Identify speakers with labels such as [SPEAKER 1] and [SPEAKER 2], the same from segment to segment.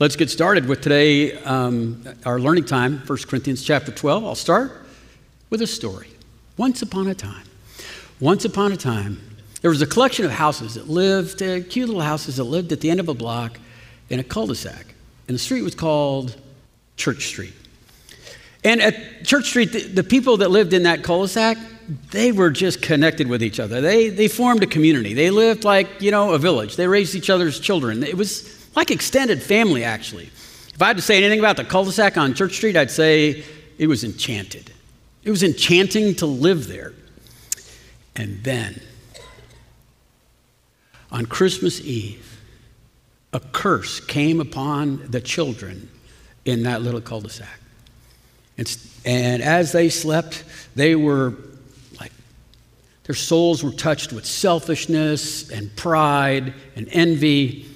[SPEAKER 1] Let's get started with today, um, our learning time, 1 Corinthians chapter 12. I'll start with a story. Once upon a time, once upon a time, there was a collection of houses that lived, uh, cute little houses that lived at the end of a block in a cul de sac. And the street was called Church Street. And at Church Street, the, the people that lived in that cul de sac, they were just connected with each other. They, they formed a community. They lived like, you know, a village. They raised each other's children. It was like extended family, actually. If I had to say anything about the cul de sac on Church Street, I'd say it was enchanted. It was enchanting to live there. And then, on Christmas Eve, a curse came upon the children in that little cul de sac. And as they slept, they were like, their souls were touched with selfishness and pride and envy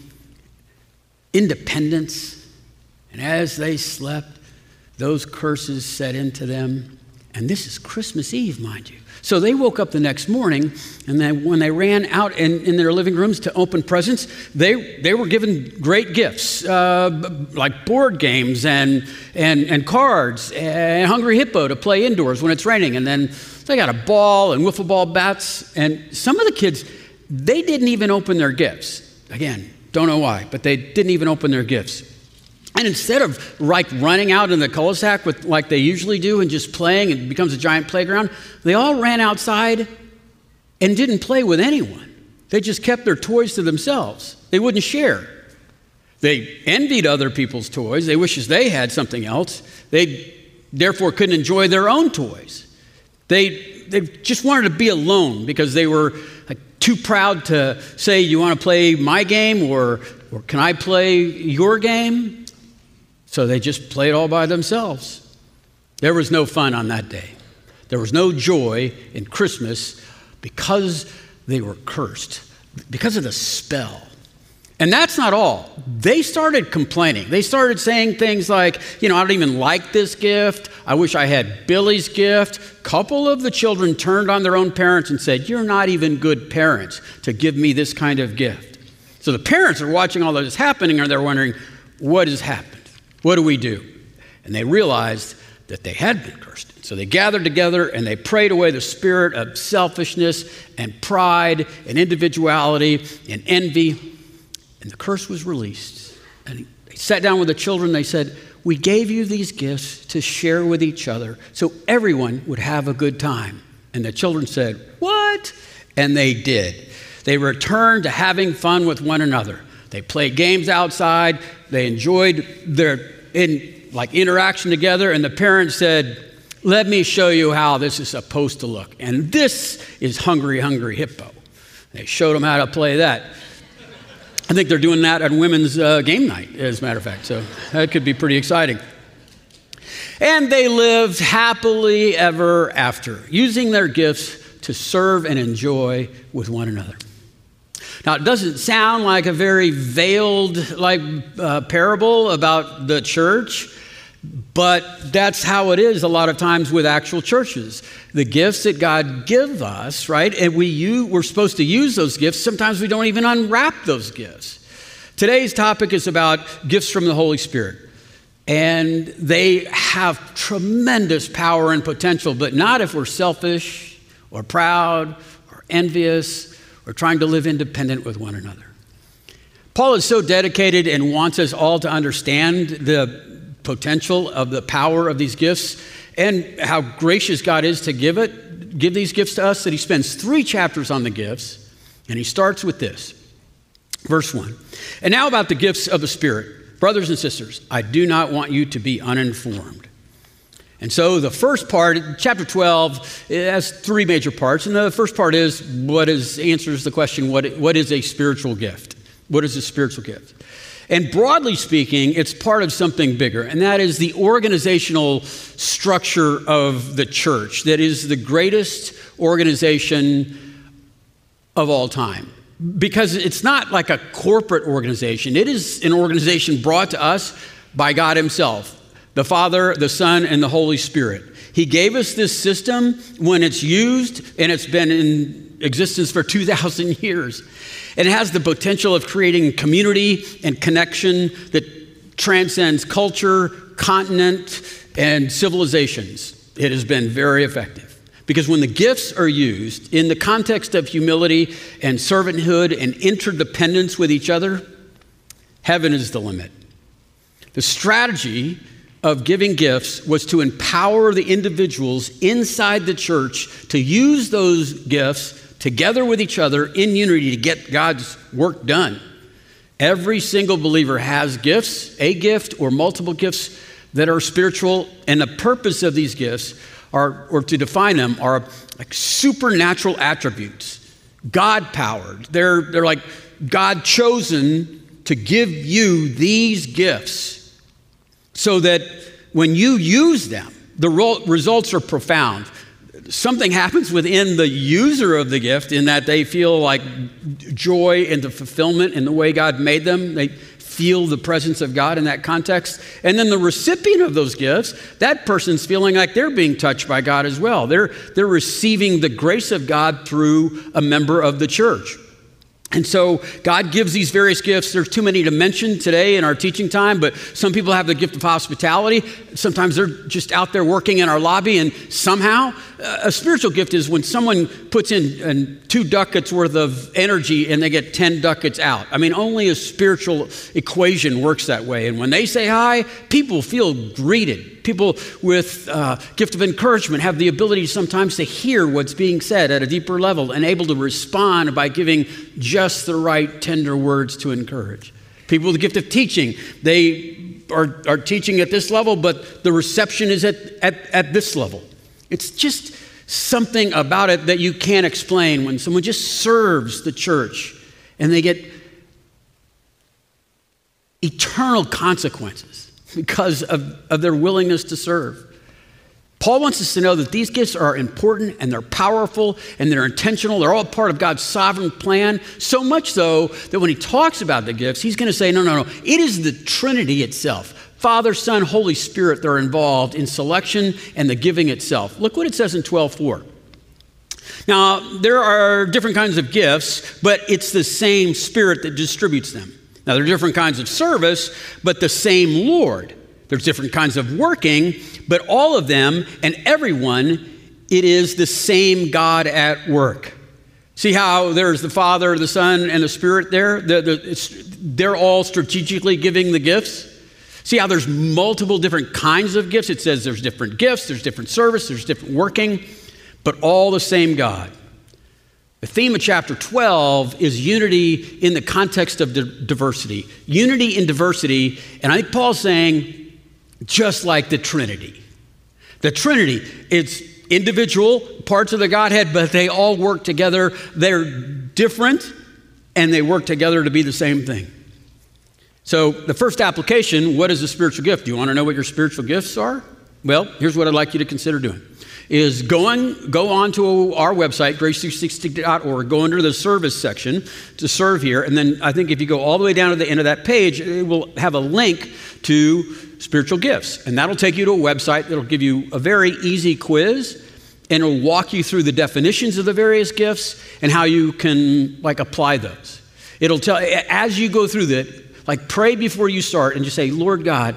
[SPEAKER 1] independence. And as they slept, those curses set into them. And this is Christmas Eve, mind you. So they woke up the next morning, and then when they ran out in, in their living rooms to open presents, they, they were given great gifts, uh, like board games and, and, and cards and Hungry Hippo to play indoors when it's raining. And then they got a ball and wiffle ball bats. And some of the kids, they didn't even open their gifts. Again, don't know why, but they didn't even open their gifts. And instead of like running out in the cul-de-sac with like they usually do and just playing, it becomes a giant playground. They all ran outside and didn't play with anyone. They just kept their toys to themselves. They wouldn't share. They envied other people's toys. They wishes they had something else. They therefore couldn't enjoy their own toys. They, they just wanted to be alone because they were too proud to say, You want to play my game or, or can I play your game? So they just played all by themselves. There was no fun on that day. There was no joy in Christmas because they were cursed, because of the spell and that's not all. They started complaining. They started saying things like, you know, I don't even like this gift. I wish I had Billy's gift. A couple of the children turned on their own parents and said, You're not even good parents to give me this kind of gift. So the parents are watching all of this happening and they're wondering, What has happened? What do we do? And they realized that they had been cursed. So they gathered together and they prayed away the spirit of selfishness and pride and individuality and envy and the curse was released. And they sat down with the children. They said, We gave you these gifts to share with each other so everyone would have a good time. And the children said, What? And they did. They returned to having fun with one another. They played games outside. They enjoyed their in, like interaction together. And the parents said, Let me show you how this is supposed to look. And this is Hungry, Hungry Hippo. They showed them how to play that. I think they're doing that at women's uh, game night, as a matter of fact. So that could be pretty exciting. And they lived happily ever after, using their gifts to serve and enjoy with one another. Now, it doesn't sound like a very veiled like uh, parable about the church, but that's how it is a lot of times with actual churches. The gifts that God give us, right? And we use, we're supposed to use those gifts. Sometimes we don't even unwrap those gifts. Today's topic is about gifts from the Holy Spirit. And they have tremendous power and potential, but not if we're selfish or proud or envious or trying to live independent with one another. Paul is so dedicated and wants us all to understand the potential of the power of these gifts and how gracious God is to give it, give these gifts to us, that he spends three chapters on the gifts. And he starts with this. Verse 1. And now about the gifts of the Spirit. Brothers and sisters, I do not want you to be uninformed. And so the first part, chapter 12, it has three major parts. And the first part is what is answers the question, what, what is a spiritual gift? What is a spiritual gift? And broadly speaking, it's part of something bigger, and that is the organizational structure of the church, that is the greatest organization of all time. Because it's not like a corporate organization, it is an organization brought to us by God Himself the Father, the Son, and the Holy Spirit. He gave us this system when it's used, and it's been in existence for 2,000 years. It has the potential of creating community and connection that transcends culture, continent, and civilizations. It has been very effective. Because when the gifts are used in the context of humility and servanthood and interdependence with each other, heaven is the limit. The strategy of giving gifts was to empower the individuals inside the church to use those gifts together with each other in unity to get God's work done. Every single believer has gifts, a gift or multiple gifts that are spiritual, and the purpose of these gifts are, or to define them, are like supernatural attributes, God powered. They're, they're like God chosen to give you these gifts so that when you use them, the results are profound. Something happens within the user of the gift in that they feel like joy and the fulfillment in the way God made them. They feel the presence of God in that context. And then the recipient of those gifts, that person's feeling like they're being touched by God as well. They're, they're receiving the grace of God through a member of the church. And so God gives these various gifts. There's too many to mention today in our teaching time, but some people have the gift of hospitality. Sometimes they're just out there working in our lobby, and somehow a spiritual gift is when someone puts in, in two ducats worth of energy and they get 10 ducats out. I mean, only a spiritual equation works that way. And when they say hi, people feel greeted people with uh, gift of encouragement have the ability sometimes to hear what's being said at a deeper level and able to respond by giving just the right tender words to encourage. People with the gift of teaching, they are, are teaching at this level, but the reception is at, at, at this level. It's just something about it that you can't explain when someone just serves the church and they get eternal consequences because of, of their willingness to serve. Paul wants us to know that these gifts are important and they're powerful and they're intentional. They're all part of God's sovereign plan. So much so that when he talks about the gifts, he's going to say, no, no, no. It is the Trinity itself Father, Son, Holy Spirit they are involved in selection and the giving itself. Look what it says in 12:4. Now, there are different kinds of gifts, but it's the same Spirit that distributes them. Now, there are different kinds of service, but the same Lord. There's different kinds of working, but all of them and everyone, it is the same God at work. See how there's the Father, the Son, and the Spirit there? The, the, they're all strategically giving the gifts. See how there's multiple different kinds of gifts? It says there's different gifts, there's different service, there's different working, but all the same God. The theme of chapter 12 is unity in the context of diversity. Unity in diversity, and I think Paul's saying, just like the Trinity. The Trinity, it's individual parts of the Godhead, but they all work together. They're different, and they work together to be the same thing. So, the first application what is a spiritual gift? Do you want to know what your spiritual gifts are? Well, here's what I'd like you to consider doing is going, go on to our website, grace360.org, go under the service section to serve here. And then I think if you go all the way down to the end of that page, it will have a link to spiritual gifts. And that'll take you to a website that'll give you a very easy quiz and it'll walk you through the definitions of the various gifts and how you can like apply those. It'll tell as you go through that, like pray before you start and just say, Lord God,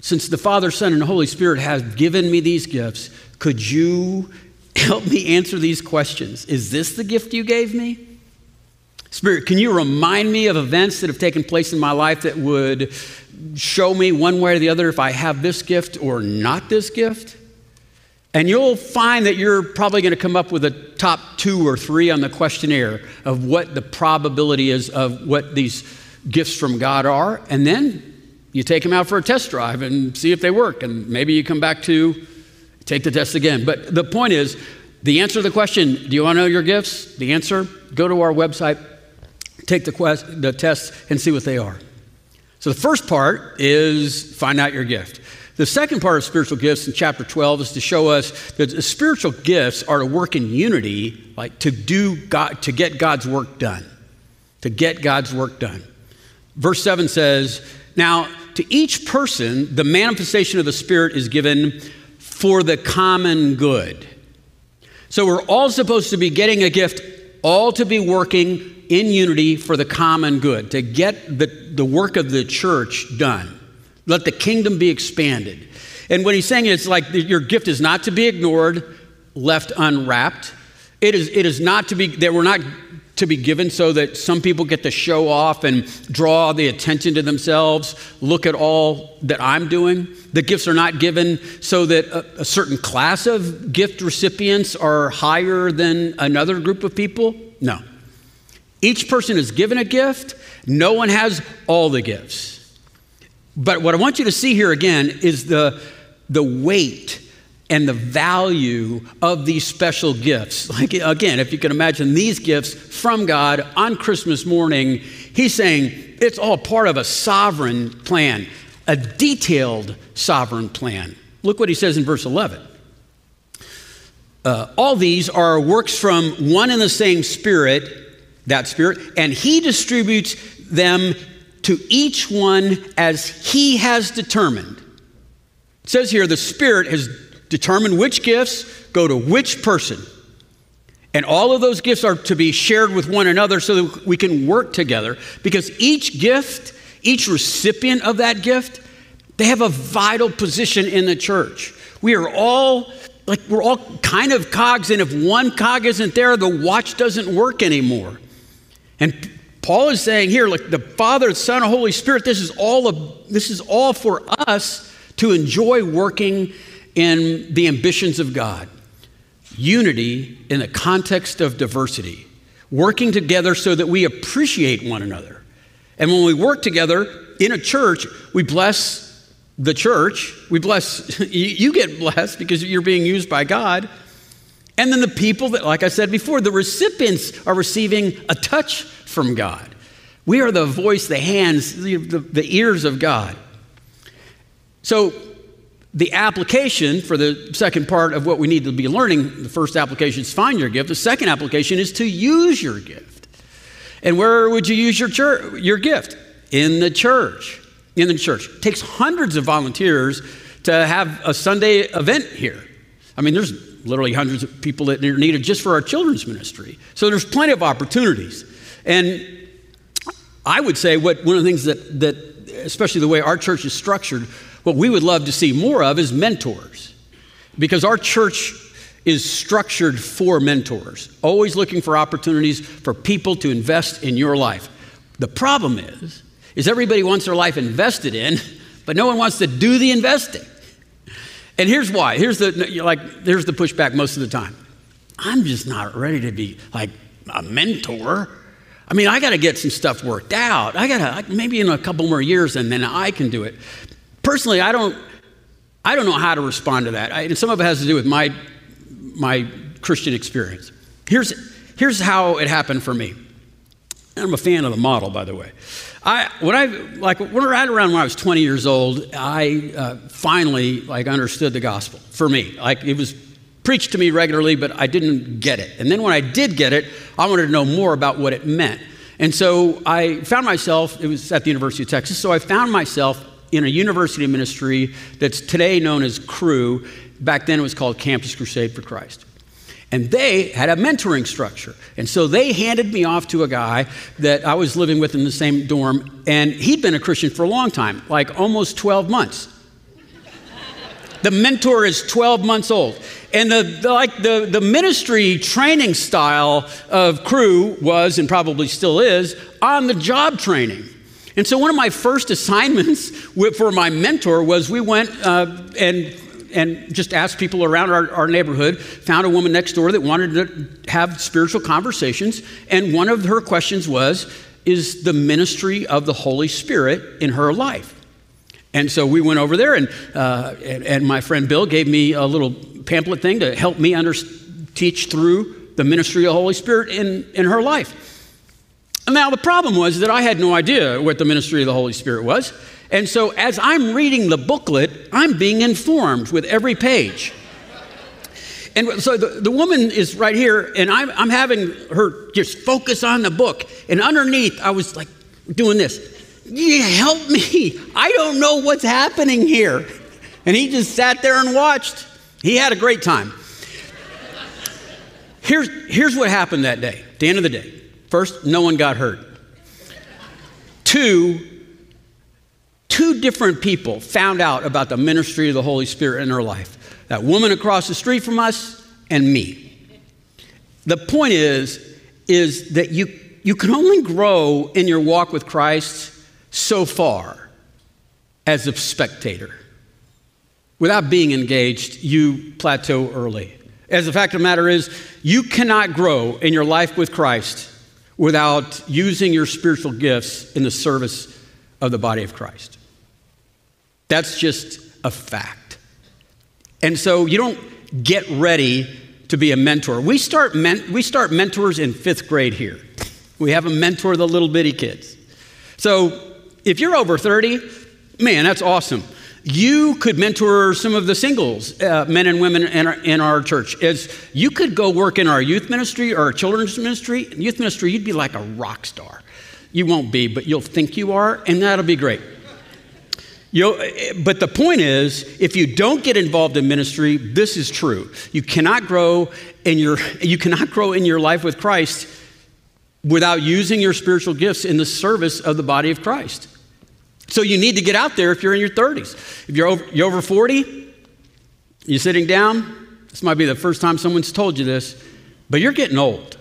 [SPEAKER 1] since the Father, Son, and Holy Spirit have given me these gifts, could you help me answer these questions? Is this the gift you gave me? Spirit, can you remind me of events that have taken place in my life that would show me one way or the other if I have this gift or not this gift? And you'll find that you're probably going to come up with a top two or three on the questionnaire of what the probability is of what these gifts from God are. And then you take them out for a test drive and see if they work. And maybe you come back to Take the test again. But the point is, the answer to the question, do you want to know your gifts? The answer, go to our website, take the, quest, the test, and see what they are. So the first part is find out your gift. The second part of spiritual gifts in chapter 12 is to show us that the spiritual gifts are to work in unity, like to do God, to get God's work done. To get God's work done. Verse 7 says, Now to each person, the manifestation of the Spirit is given for the common good. So we're all supposed to be getting a gift, all to be working in unity for the common good, to get the, the work of the church done. Let the kingdom be expanded. And what he's saying is like your gift is not to be ignored, left unwrapped. It is, it is not to be, that we're not to be given so that some people get to show off and draw the attention to themselves. Look at all that I'm doing. The gifts are not given so that a, a, certain class of gift recipients are higher than another group of people. No. Each person is given a gift, no one has all the gifts. But what I want you to see here again is the, the weight and the value of these special gifts. Like, again, if you can imagine these gifts from God on Christmas morning, He's saying it's all part of a sovereign plan, a detailed sovereign plan. Look what He says in verse 11. Uh, all these are works from one and the same Spirit, that Spirit, and He distributes them to each one as He has determined. It says here the Spirit has determine which gifts go to which person. And all of those gifts are to be shared with one another so that we can work together because each gift, each recipient of that gift, they have a vital position in the church. We are all like we're all kind of cogs and if one cog isn't there the watch doesn't work anymore. And Paul is saying here like the Father, the Son, and Holy Spirit this is all of this is all for us to enjoy working in the ambitions of God. Unity in the context of diversity, working together so that we appreciate one another. And when we work together in a church, we bless the church. We bless, you get blessed because you're being used by God. And then the people that, like I said before, the recipients are receiving a touch from God. We are the voice, the hands, the, the, the ears of God. So the application for the second part of what we need to be learning the first application is find your gift. The second application is to use your gift. And where would you use your, church, your gift? In the church. In the church. It takes hundreds of volunteers to have a Sunday event here. I mean, there's literally hundreds of people that are needed just for our children's ministry. So there's plenty of opportunities. And I would say what one of the things that, that especially the way our church is structured, what we would love to see more of is mentors. Because our church is structured for mentors, always looking for opportunities for people to invest in your life. The problem is, is everybody wants their life invested in, but no one wants to do the investing. And here's why. Here's the like here's the pushback most of the time. I'm just not ready to be like a mentor. I mean, I got to get some stuff worked out. I got to maybe in a couple more years and then I can do it personally, I don't, I don't know how to respond to that. I, and some of it has to do with my, my Christian experience. Here's, here's how it happened for me. I'm a fan of the model, by the way. I, when I, like, when right around when I was 20 years old, I uh, finally, like, understood the gospel for me. Like, it was preached to me regularly, but I didn't get it. And then when I did get it, I wanted to know more about what it meant. And so I found myself, it was at the University of Texas, so I found myself in a university ministry that's today known as Cru. Back then it was called Campus Crusade for Christ. And they had a mentoring structure. And so they handed me off to a guy that I was living with in the same dorm. And he'd been a Christian for a long time, like almost 12 months. the mentor is 12 months old. And the, the, like the, the ministry training style of Cru was, and probably still is, on the job training. And so one of my first assignments for my mentor was we went uh, and and just asked people around our, our, neighborhood, found a woman next door that wanted to have spiritual conversations. And one of her questions was, Is the ministry of the Holy Spirit in her life? And so we went over there, and, uh, and, and, my friend Bill gave me a little pamphlet thing to help me under, teach through the ministry of the Holy Spirit in, in her life. Now, the problem was that I had no idea what the ministry of the Holy Spirit was. And so, as I'm reading the booklet, I'm being informed with every page. And so the, the woman is right here, and I'm, I'm having her just focus on the book. And underneath, I was like doing this. Yeah, help me. I don't know what's happening here. And he just sat there and watched. He had a great time. Here's, here's what happened that day, the end of the day. First, no one got hurt. Two, two different people found out about the ministry of the Holy Spirit in their life that woman across the street from us and me. The point is, is that you, you can only grow in your walk with Christ so far as a spectator. Without being engaged, you plateau early. As the fact of the matter is, you cannot grow in your life with Christ without using your spiritual gifts in the service of the body of Christ. That's just a fact. And so you don't get ready to be a mentor. We start, men- we start mentors in fifth grade here. We have a mentor the little bitty kids. So if you're over 30, man, that's awesome. You could mentor some of the singles, uh, men and women in our, in our church. As you could go work in our youth ministry or our children's ministry. Youth ministry, you'd be like a rock star. You won't be, but you'll think you are, and that'll be great. You'll, but the point is, if you don't get involved in ministry, this is true. You cannot grow in your you cannot grow in your life with Christ without using your spiritual gifts in the service of the body of Christ. So you need to get out there if you're in your 30s. If you're over, you're over 40, you're sitting down, this might be the first time someone's told you this, but you're getting old.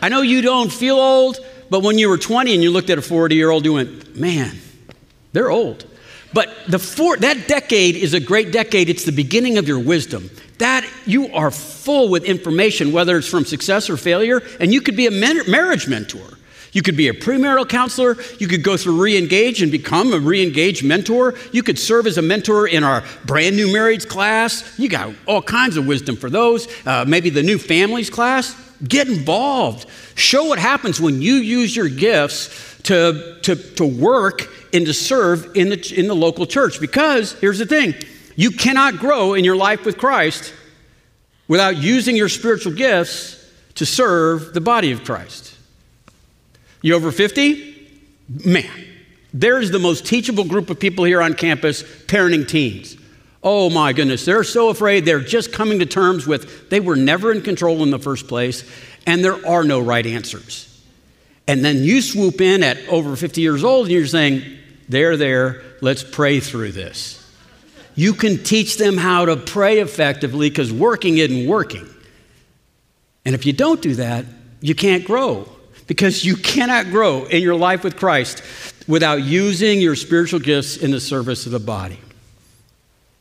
[SPEAKER 1] I know you don't feel old, but when you were 20 and you looked at a 40 year old, you went, man, they're old. But the four, that decade is a great decade. It's the beginning of your wisdom. That you are full with information, whether it's from success or failure, and you could be a marriage mentor. You could be a premarital counselor. You could go through re-engage and become a re-engage mentor. You could serve as a mentor in our brand new marriage class. You got all kinds of wisdom for those. Uh, maybe the new families class. Get involved. Show what happens when you use your gifts to, to, to work and to serve in the, in the local church. Because here's the thing you cannot grow in your life with Christ without using your spiritual gifts to serve the body of Christ. You over 50? Man, there's the most teachable group of people here on campus parenting teens. Oh my goodness, they're so afraid they're just coming to terms with they were never in control in the first place, and there are no right answers. And then you swoop in at over 50 years old and you're saying, There, there, let's pray through this. You can teach them how to pray effectively because working isn't working. And if you don't do that, you can't grow because you cannot grow in your life with Christ without using your spiritual gifts in the service of the body.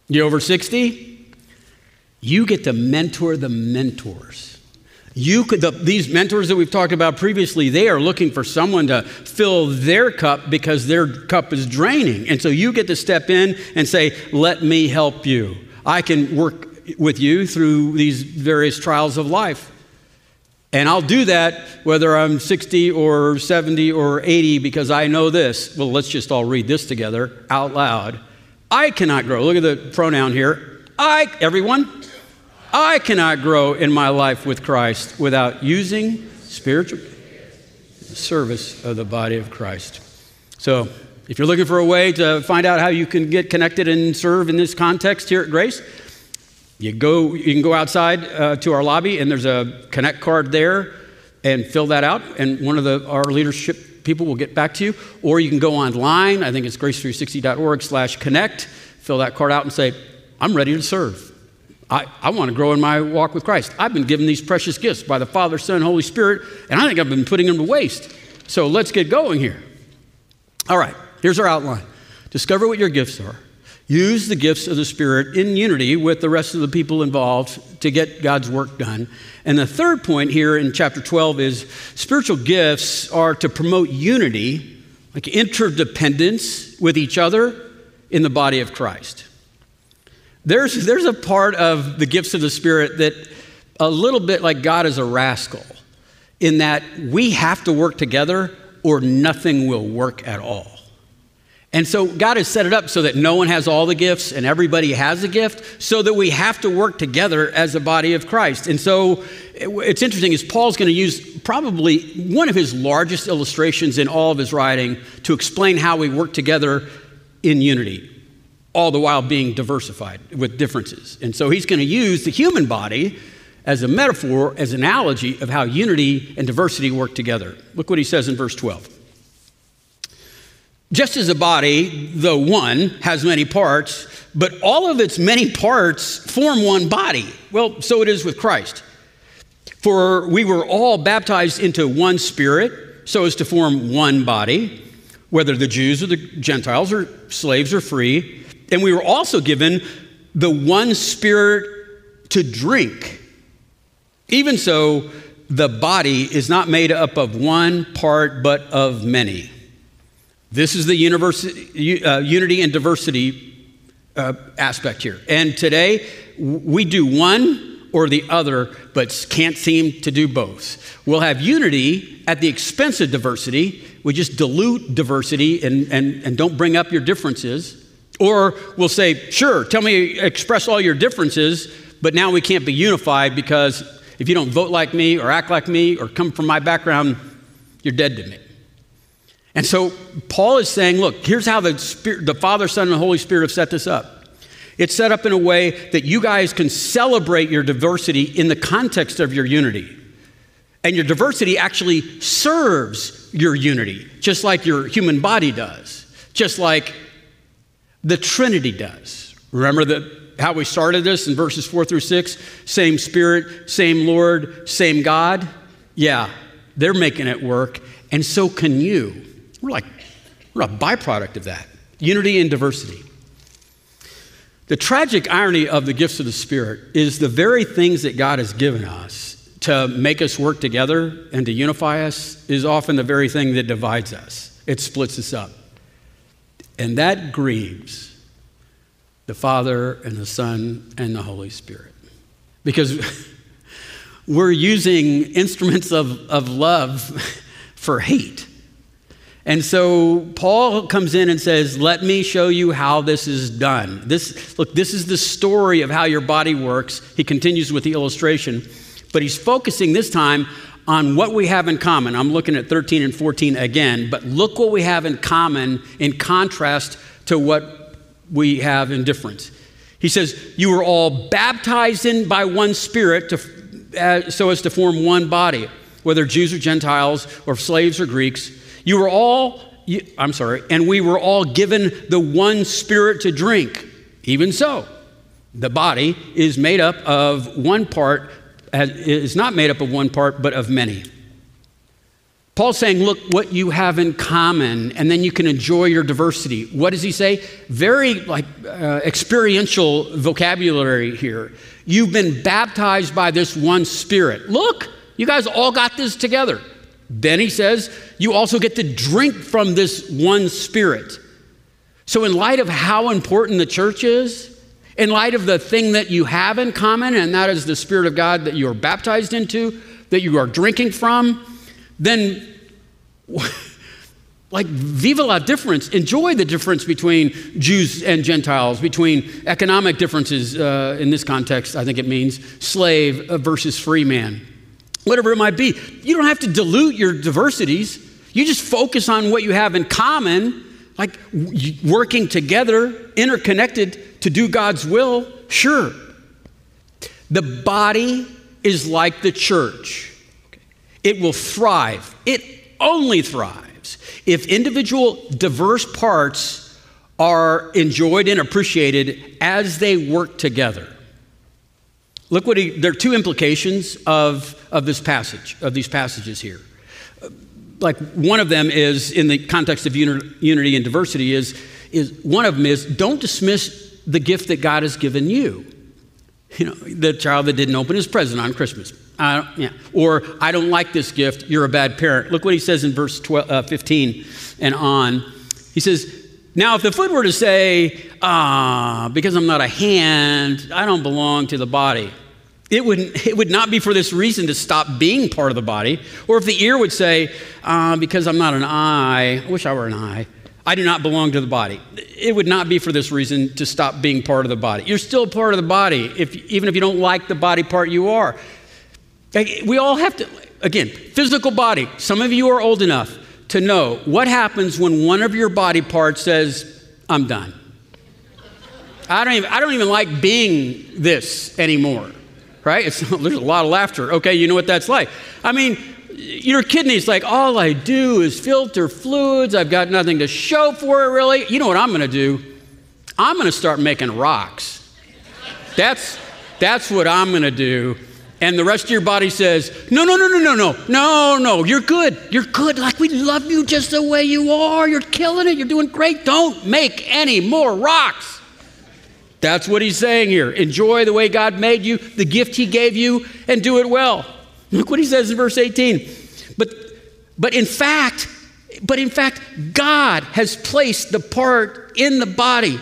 [SPEAKER 1] You're over 60? You get to mentor the mentors. You could, the, these mentors that we've talked about previously, they are looking for someone to fill their cup because their cup is draining. And so you get to step in and say, Let me help you. I can work with you through these various trials of life. And I'll do that whether I'm 60 or 70 or 80 because I know this. Well, let's just all read this together out loud. I cannot grow. Look at the pronoun here. I, everyone, I cannot grow in my life with Christ without using spiritual service of the body of Christ. So, if you're looking for a way to find out how you can get connected and serve in this context here at Grace, you go. You can go outside uh, to our lobby, and there's a connect card there, and fill that out. And one of the our leadership people will get back to you. Or you can go online. I think it's grace360.org/connect. Fill that card out and say, "I'm ready to serve." I, I want to grow in my walk with Christ. I've been given these precious gifts by the Father, Son, Holy Spirit, and I think I've been putting them to waste. So let's get going here. All right, here's our outline discover what your gifts are. Use the gifts of the Spirit in unity with the rest of the people involved to get God's work done. And the third point here in chapter 12 is spiritual gifts are to promote unity, like interdependence with each other in the body of Christ. There's, there's a part of the gifts of the Spirit that a little bit like God is a rascal, in that we have to work together or nothing will work at all. And so God has set it up so that no one has all the gifts and everybody has a gift, so that we have to work together as a body of Christ. And so it's interesting is Paul's going to use probably one of his largest illustrations in all of his writing to explain how we work together in unity all the while being diversified with differences. And so he's going to use the human body as a metaphor, as an analogy of how unity and diversity work together. Look what he says in verse 12. Just as a body, though one, has many parts, but all of its many parts form one body. Well, so it is with Christ. For we were all baptized into one spirit, so as to form one body, whether the Jews or the Gentiles or slaves or free. And we were also given the one spirit to drink. Even so, the body is not made up of one part, but of many. This is the uh, unity and diversity uh, aspect here. And today, we do one or the other, but can't seem to do both. We'll have unity at the expense of diversity. We just dilute diversity and, and, and don't bring up your differences. Or we'll say, sure, tell me, express all your differences, but now we can't be unified because if you don't vote like me or act like me or come from my background, you're dead to me. And so Paul is saying, look, here's how the, Spirit, the Father, Son, and the Holy Spirit have set this up. It's set up in a way that you guys can celebrate your diversity in the context of your unity. And your diversity actually serves your unity, just like your human body does, just like the Trinity does. Remember that how we started this in verses four through six? Same Spirit, same Lord, same God. Yeah, they're making it work, and so can you. We're like, we're a byproduct of that unity and diversity. The tragic irony of the gifts of the Spirit is the very things that God has given us to make us work together and to unify us is often the very thing that divides us. It splits us up. And that grieves the Father and the Son and the Holy Spirit. Because we're using instruments of, of love for hate. And so Paul comes in and says, Let me show you how this is done. This, look, this is the story of how your body works. He continues with the illustration, but he's focusing this time on what we have in common. I'm looking at 13 and 14 again, but look what we have in common in contrast to what we have in difference. He says, You were all baptized in by one spirit to, uh, so as to form one body, whether Jews or Gentiles, or slaves or Greeks. You were all, I'm sorry, and we were all given the one spirit to drink. Even so, the body is made up of one part, is not made up of one part, but of many. Paul's saying, look what you have in common, and then you can enjoy your diversity. What does he say? Very like uh, experiential vocabulary here. You've been baptized by this one spirit. Look, you guys all got this together. Then he says, you also get to drink from this one spirit. So, in light of how important the church is, in light of the thing that you have in common, and that is the Spirit of God that you are baptized into, that you are drinking from, then, like, viva la difference. Enjoy the difference between Jews and Gentiles, between economic differences, uh, in this context, I think it means slave versus free man whatever it might be. You don't have to dilute your diversities. You just focus on what you have in common, like working together, interconnected to do God's will. Sure. The body is like the church, it will thrive. It only thrives if individual diverse parts are enjoyed and appreciated as they work together. Look what he, there are two implications of, of this passage, of these passages here. Like one of them is in the context of unity and diversity is, is one of them is don't dismiss the gift that God has given you. You know, the child that didn't open his present on Christmas. Uh, yeah. Or, I don't like this gift, you're a bad parent. Look what he says in verse 12, uh, 15 and on. He says, Now, if the foot were to say, Ah, because I'm not a hand, I don't belong to the body it would, it would not be for this reason to stop being part of the body. Or if the ear would say, uh, because I'm not an eye, I wish I were an eye, I do not belong to the body. It would not be for this reason to stop being part of the body. You're still part of the body, if, even if you don't like the body part you are. We all have to, again, physical body. Some of you are old enough to know what happens when one of your body parts says, I'm done. I don't even, I don't even like being this anymore right? It's, there's a lot of laughter. Okay, you know what that's like. I mean, your kidneys like all I do is filter fluids. I've got nothing to show for it really. You know what I'm going to do? I'm going to start making rocks. That's that's what I'm going to do. And the rest of your body says, "No, no, no, no, no, no. No, no. You're good. You're good. Like we love you just the way you are. You're killing it. You're doing great. Don't make any more rocks." That's what he's saying here. Enjoy the way God made you, the gift he gave you, and do it well. Look what he says in verse 18. But, but in fact, but in fact, God has placed the part in the body,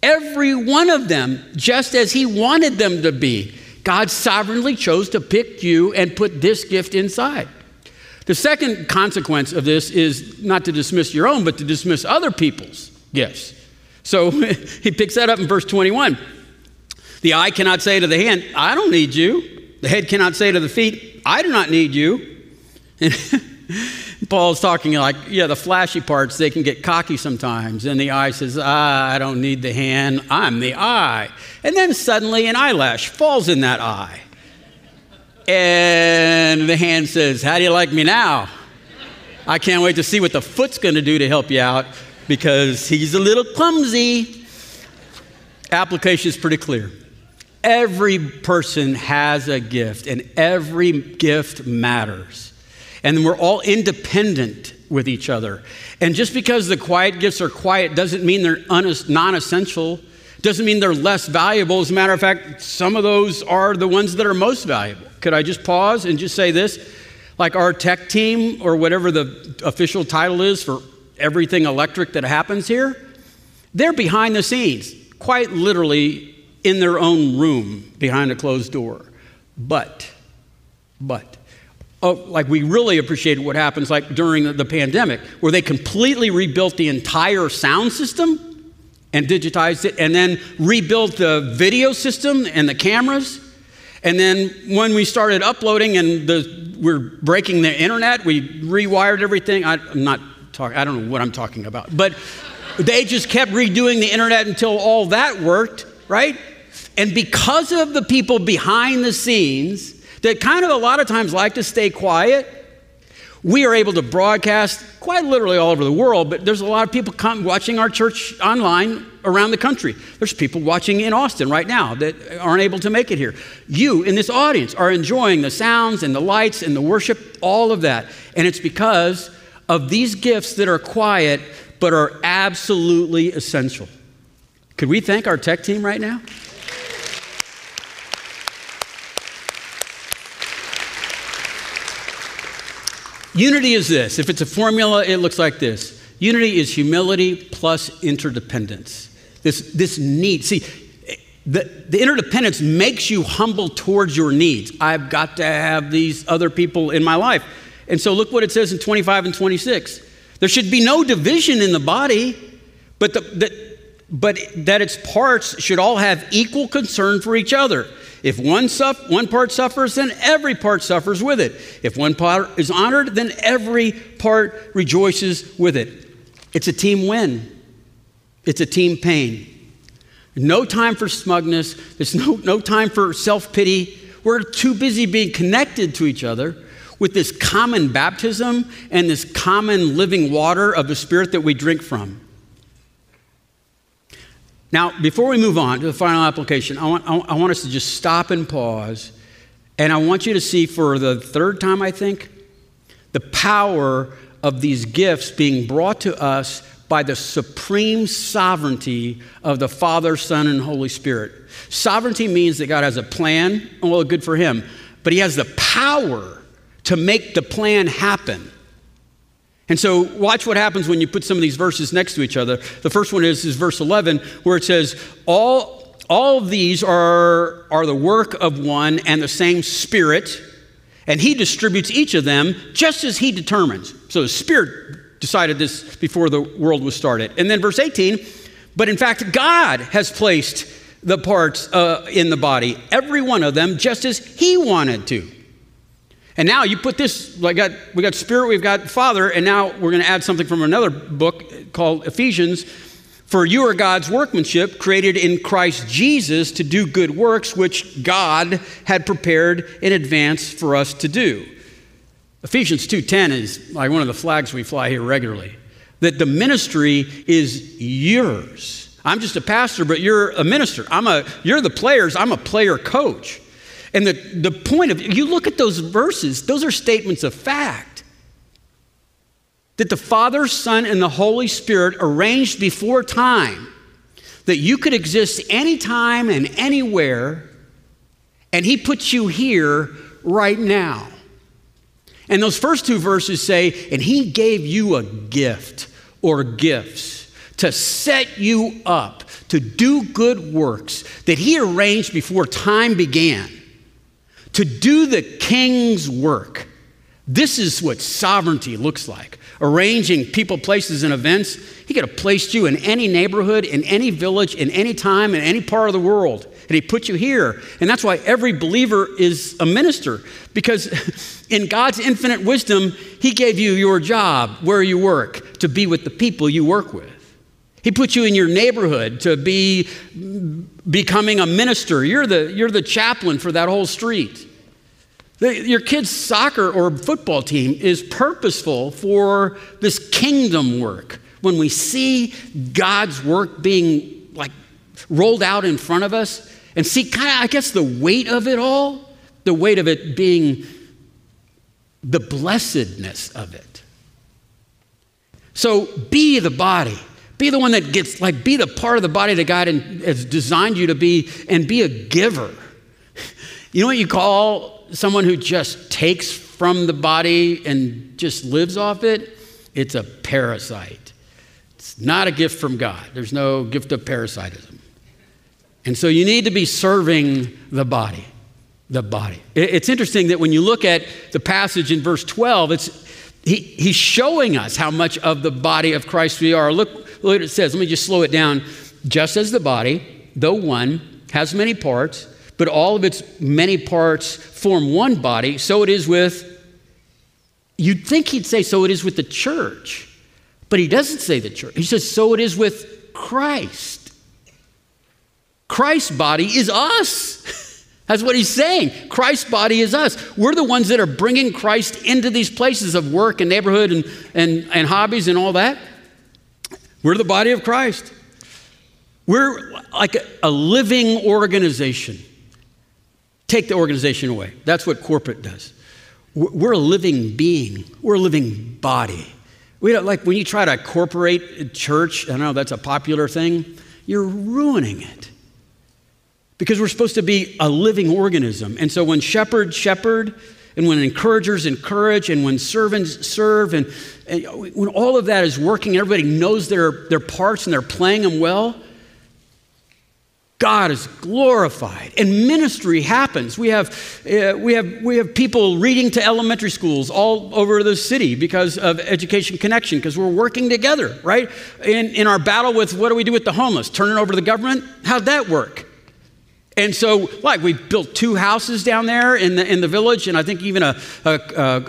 [SPEAKER 1] every one of them, just as he wanted them to be. God sovereignly chose to pick you and put this gift inside. The second consequence of this is not to dismiss your own, but to dismiss other people's gifts. So he picks that up in verse 21. The eye cannot say to the hand, I don't need you. The head cannot say to the feet, I do not need you. And Paul's talking like, yeah, the flashy parts, they can get cocky sometimes. And the eye says, ah, I don't need the hand, I'm the eye. And then suddenly an eyelash falls in that eye. And the hand says, How do you like me now? I can't wait to see what the foot's going to do to help you out because he's a little clumsy. Application is pretty clear. Every person has a gift, and every gift matters. And we're all independent with each other. And just because the quiet gifts are quiet doesn't mean they're non essential, doesn't mean they're less valuable. As a matter of fact, some of those are the ones that are most valuable. Could I just pause and just say this? Like our tech team, or whatever the official title is for everything electric that happens here, they're behind the scenes, quite literally in their own room behind a closed door. But, but, oh, like we really appreciated what happens like during the, the pandemic, where they completely rebuilt the entire sound system and digitized it, and then rebuilt the video system and the cameras. And then when we started uploading and the, we're breaking the internet, we rewired everything. I, am not talking, I don't know what I'm talking about, but they just kept redoing the internet until all that worked, right? And because of the people behind the scenes that kind of a lot of times like to stay quiet, we are able to broadcast quite literally all over the world, but there's a lot of people come, watching our church online around the country. There's people watching in Austin right now that aren't able to make it here. You in this audience are enjoying the sounds and the lights and the worship, all of that. And it's because of these gifts that are quiet but are absolutely essential. Could we thank our tech team right now? Unity is this. If it's a formula, it looks like this unity is humility plus interdependence. This, this need. See, the, the interdependence makes you humble towards your needs. I've got to have these other people in my life. And so look what it says in 25 and 26. There should be no division in the body, but, the, the, but that its parts should all have equal concern for each other. If one, one part suffers, then every part suffers with it. If one part is honored, then every part rejoices with it. It's a team win, it's a team pain. No time for smugness, there's no, no time for self pity. We're too busy being connected to each other with this common baptism and this common living water of the Spirit that we drink from. Now, before we move on to the final application, I want, I want us to just stop and pause. And I want you to see for the third time, I think, the power of these gifts being brought to us by the supreme sovereignty of the Father, Son, and Holy Spirit. Sovereignty means that God has a plan, well, good for Him, but He has the power to make the plan happen. And so, watch what happens when you put some of these verses next to each other. The first one is, is verse 11, where it says, All, all these are, are the work of one and the same Spirit, and He distributes each of them just as He determines. So, the Spirit decided this before the world was started. And then, verse 18, but in fact, God has placed the parts uh, in the body, every one of them, just as He wanted to. And now you put this, like got, we got Spirit, we've got Father, and now we're going to add something from another book called Ephesians. For you are God's workmanship, created in Christ Jesus to do good works, which God had prepared in advance for us to do. Ephesians 2:10 is like one of the flags we fly here regularly. That the ministry is yours. I'm just a pastor, but you're a minister. I'm a you're the players, I'm a player coach. And the, the point of you look at those verses, those are statements of fact. That the Father, Son, and the Holy Spirit arranged before time that you could exist anytime and anywhere, and He puts you here right now. And those first two verses say, and He gave you a gift or gifts to set you up to do good works that He arranged before time began, to do the King's work. This is what sovereignty looks like arranging people, places, and events. He could have placed you in any neighborhood, in any village, in any time, in any part of the world. And He put you here. And that's why every believer is a minister. Because in God's infinite wisdom, He gave you your job, where you work, to be with the people you work with. He put you in your neighborhood to be becoming a minister. You're the, you're the chaplain for that whole street. Your kid's soccer or football team is purposeful for this kingdom work. When we see God's work being like rolled out in front of us and see kind of, I guess, the weight of it all, the weight of it being the blessedness of it. So be the body. Be the one that gets, like, be the part of the body that God has designed you to be and be a giver. You know what you call someone who just takes from the body and just lives off it, it's a parasite. It's not a gift from God. There's no gift of parasitism. And so you need to be serving the body. The body. It's interesting that when you look at the passage in verse 12, it's, he, he's showing us how much of the body of Christ we are. Look, look what it says. Let me just slow it down. Just as the body, though one, has many parts, but all of its many parts form one body, so it is with, you'd think he'd say, so it is with the church. But he doesn't say the church. He says, so it is with Christ. Christ's body is us. That's what he's saying. Christ's body is us. We're the ones that are bringing Christ into these places of work and neighborhood and, and, and hobbies and all that. We're the body of Christ. We're like a, living organization. Take the organization away. That's what corporate does. We're a living being, we're a living body. We don't, like when you try to corporate church, I know that's a popular thing, you're ruining it. Because we're supposed to be a living organism. And so when shepherd, shepherd, and when encouragers encourage, and when servants serve, and, and when all of that is working, everybody knows their, their parts and they're playing them well, God is glorified and ministry happens. We have, uh, we, have, we have people reading to elementary schools all over the city because of Education Connection, because we're working together, right? In, in our battle with what do we do with the homeless? Turn it over to the government? How'd that work? And so, like, we built two houses down there in the, in the village, and I think even a, a,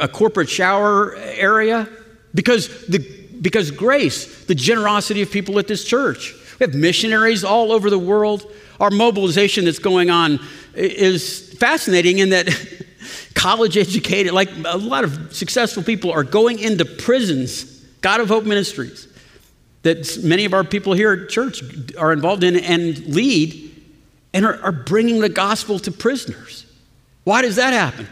[SPEAKER 1] a corporate shower area because, the, because grace, the generosity of people at this church. We have missionaries all over the world. Our mobilization that's going on is fascinating in that college educated, like a lot of successful people, are going into prisons, God of Hope Ministries, that many of our people here at church are involved in and lead, and are, are bringing the gospel to prisoners. Why does that happen?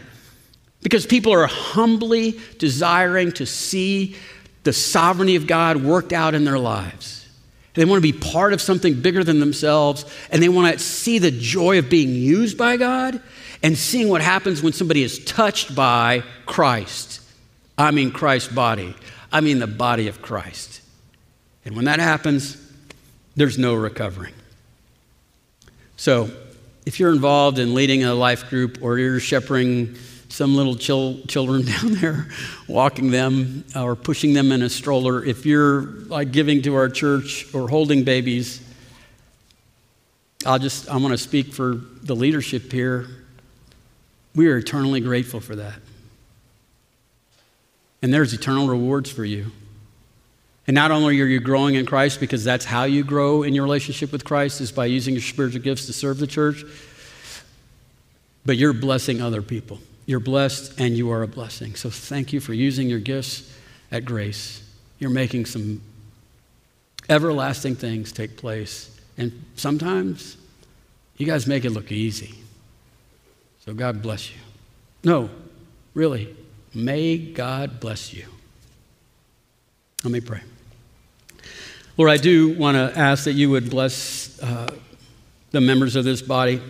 [SPEAKER 1] Because people are humbly desiring to see the sovereignty of God worked out in their lives. They want to be part of something bigger than themselves, and they want to see the joy of being used by God and seeing what happens when somebody is touched by Christ. I mean, Christ's body. I mean, the body of Christ. And when that happens, there's no recovering. So, if you're involved in leading a life group or you're shepherding some little chil- children down there, walking them uh, or pushing them in a stroller, if you're like giving to our church or holding babies, I'll just, I want to speak for the leadership here. We are eternally grateful for that. And there's eternal rewards for you. And not only are you growing in Christ because that's how you grow in your relationship with Christ is by using your spiritual gifts to serve the church, but you're blessing other people. You're blessed and you are a blessing. So thank you for using your gifts at grace. You're making some everlasting things take place. And sometimes you guys make it look easy. So God bless you. No, really, may God bless you. Let me pray. Lord, I do want to ask that you would bless uh, the members of this body,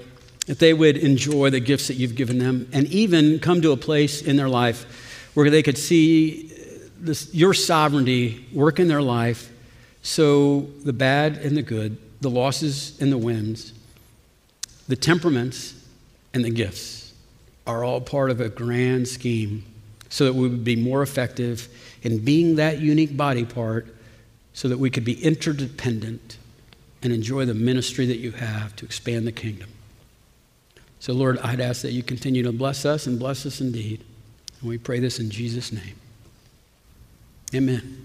[SPEAKER 1] that they would enjoy the gifts that you've given them, and even come to a place in their life where they could see this, your sovereignty work in their life so the bad and the good, the losses and the wins, the temperaments and the gifts are all part of a grand scheme so that we would be more effective in being that unique body part so that we could be interdependent and enjoy the ministry that you have to expand the kingdom. So, Lord, I'd ask that you continue to bless us and bless us indeed. And we pray this in Jesus' name. Amen.